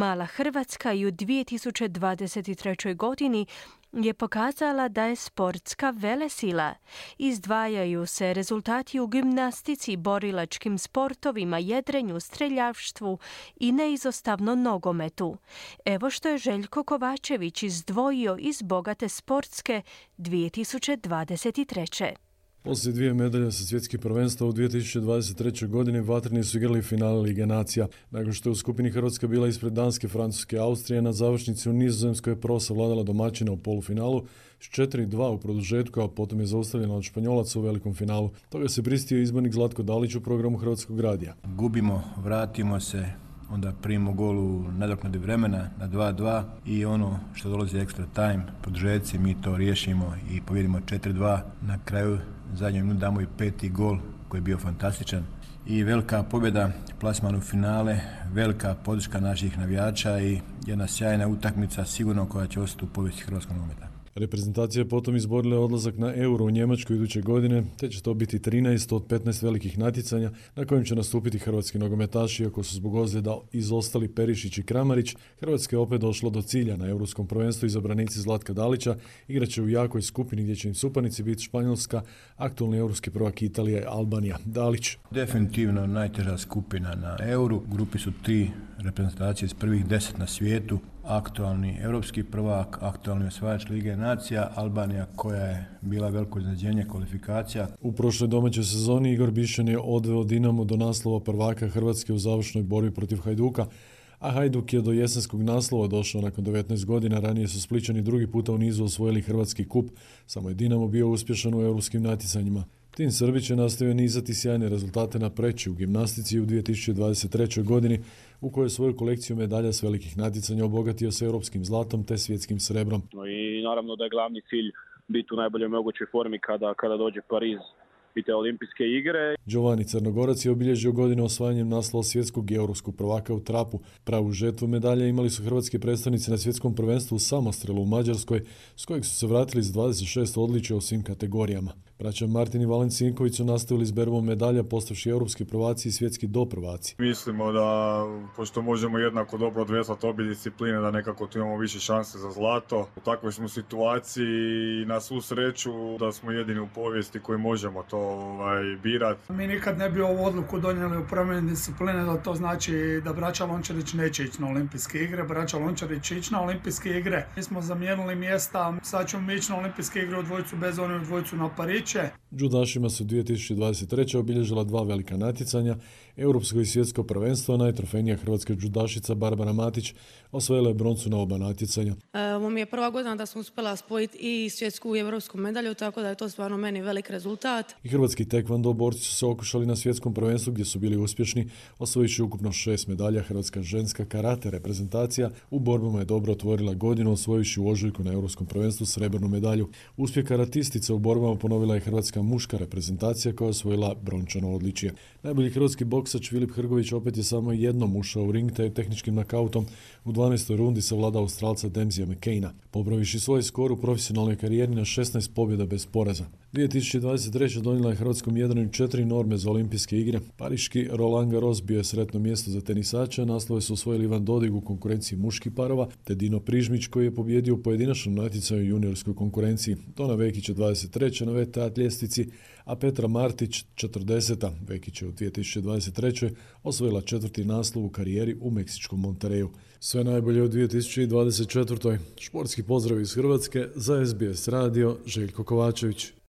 Mala Hrvatska i u 2023. godini je pokazala da je sportska velesila. Izdvajaju se rezultati u gimnastici, borilačkim sportovima, jedrenju, streljavštvu i neizostavno nogometu. Evo što je Željko Kovačević izdvojio iz bogate sportske 2023. Poslije dvije medalje sa svjetskih prvenstva u 2023. godini vatreni su igrali finale Lige nacija. Nakon što je u skupini Hrvatska bila ispred Danske, Francuske i Austrije, na završnici u Nizozemskoj je prosa vladala domaćina u polufinalu s 4-2 u produžetku, a potom je zaustavljena od Španjolaca u velikom finalu. Toga se pristio izbornik Zlatko Dalić u programu Hrvatskog radija. Gubimo, vratimo se, onda primimo gol u nadoknadi vremena na 2-2 i ono što dolazi ekstra time, produžeci, mi to riješimo i pobjedimo 4-2. Na kraju zadnjoj minuti damo i peti gol koji je bio fantastičan i velika pobjeda, plasman u finale, velika podrška naših navijača i jedna sjajna utakmica sigurno koja će ostati u povijesti hrvatskog nogometa. Reprezentacija je potom izborila odlazak na Euro u Njemačku iduće godine, te će to biti 13 od 15 velikih natjecanja na kojim će nastupiti hrvatski nogometaši, iako su zbog ozljeda izostali Perišić i Kramarić. Hrvatska je opet došlo do cilja na Europskom prvenstvu izabranici Zlatka Dalića, igraće u jakoj skupini gdje će im supanici biti Španjolska, aktualni europski prvak Italija i Albanija. Dalić. Definitivno najteža skupina na Euro. Grupi su tri reprezentacije iz prvih deset na svijetu aktualni europski prvak, aktualni osvajač Lige nacija, Albanija koja je bila veliko iznenađenje kvalifikacija. U prošloj domaćoj sezoni Igor Bišan je odveo Dinamo do naslova prvaka Hrvatske u završnoj borbi protiv Hajduka, a Hajduk je do jesenskog naslova došao nakon 19 godina. Ranije su Spličani drugi puta u nizu osvojili Hrvatski kup, samo je Dinamo bio uspješan u europskim natjecanjima. Tin Srbić je nastavio nizati sjajne rezultate na preći u gimnastici u 2023. godini u kojoj je svoju kolekciju medalja s velikih natjecanja obogatio s europskim zlatom te svjetskim srebrom. I naravno da je glavni cilj biti u najboljoj mogućoj formi kada, kada dođe Pariz i te olimpijske igre. Giovanni Crnogorac je obilježio godine osvajanjem naslova svjetskog i europskog prvaka u trapu. Pravu žetvu medalje imali su hrvatski predstavnici na svjetskom prvenstvu u samostrelu u Mađarskoj, s kojeg su se vratili s 26 odličja u svim kategorijama. Braća Martin i Valen Sinković su nastavili s berbom medalja postavši europski prvaci i svjetski doprvaci. Mislimo da, pošto možemo jednako dobro odveslati obje discipline, da nekako tu imamo više šanse za zlato. U takvoj smo situaciji i na svu sreću da smo jedini u povijesti koji možemo to ovaj, birati. Mi nikad ne bi ovu odluku donijeli u promjeni discipline, da to znači da braća Lončarić neće ići na olimpijske igre, braća Lončarić će ići na olimpijske igre. Mi smo zamijenili mjesta, sad ćemo mi ići na olimpijske igre u dvojicu bez one u dvojicu na Parić tiče. Judašima su 2023. obilježila dva velika natjecanja, Europsko i svjetsko prvenstvo, najtrofejnija hrvatska judašica Barbara Matić osvojila je broncu na oba natjecanja. E, ovo mi je prva godina da sam uspjela spojiti i svjetsku i europsku medalju, tako da je to stvarno meni velik rezultat. I hrvatski tekvando borci su se okušali na svjetskom prvenstvu gdje su bili uspješni, osvojići ukupno šest medalja. Hrvatska ženska karate reprezentacija u borbama je dobro otvorila godinu, osvojići u ožujku na europskom prvenstvu srebrnu medalju. Uspjeh karatistica u borbama ponovila je hrvatska muška reprezentacija koja je osvojila brončano odličje. Najbolji hrvatski boksač Filip Hrgović opet je samo jednom ušao u ring te je tehničkim nakautom u 12. rundi savladao Australca Demzija McCaina, pobroviši svoj skor u profesionalnoj karijeri na 16 pobjeda bez poraza. 2023. donijela je Hrvatskom Jadranu četiri norme za olimpijske igre. Pariški Roland Garros bio je sretno mjesto za tenisača, naslove su osvojili Ivan Dodig u konkurenciji muških parova, te Dino Prižmić koji je pobjedio u pojedinačnom natjecaju juniorskoj konkurenciji. Dona Vekić je 23. na VTA ljestvici, a Petra Martić 40. Vekić je u 2023. osvojila četvrti naslov u karijeri u Meksičkom Montereju. Sve najbolje u 2024. Športski pozdrav iz Hrvatske za SBS radio Željko Kovačević.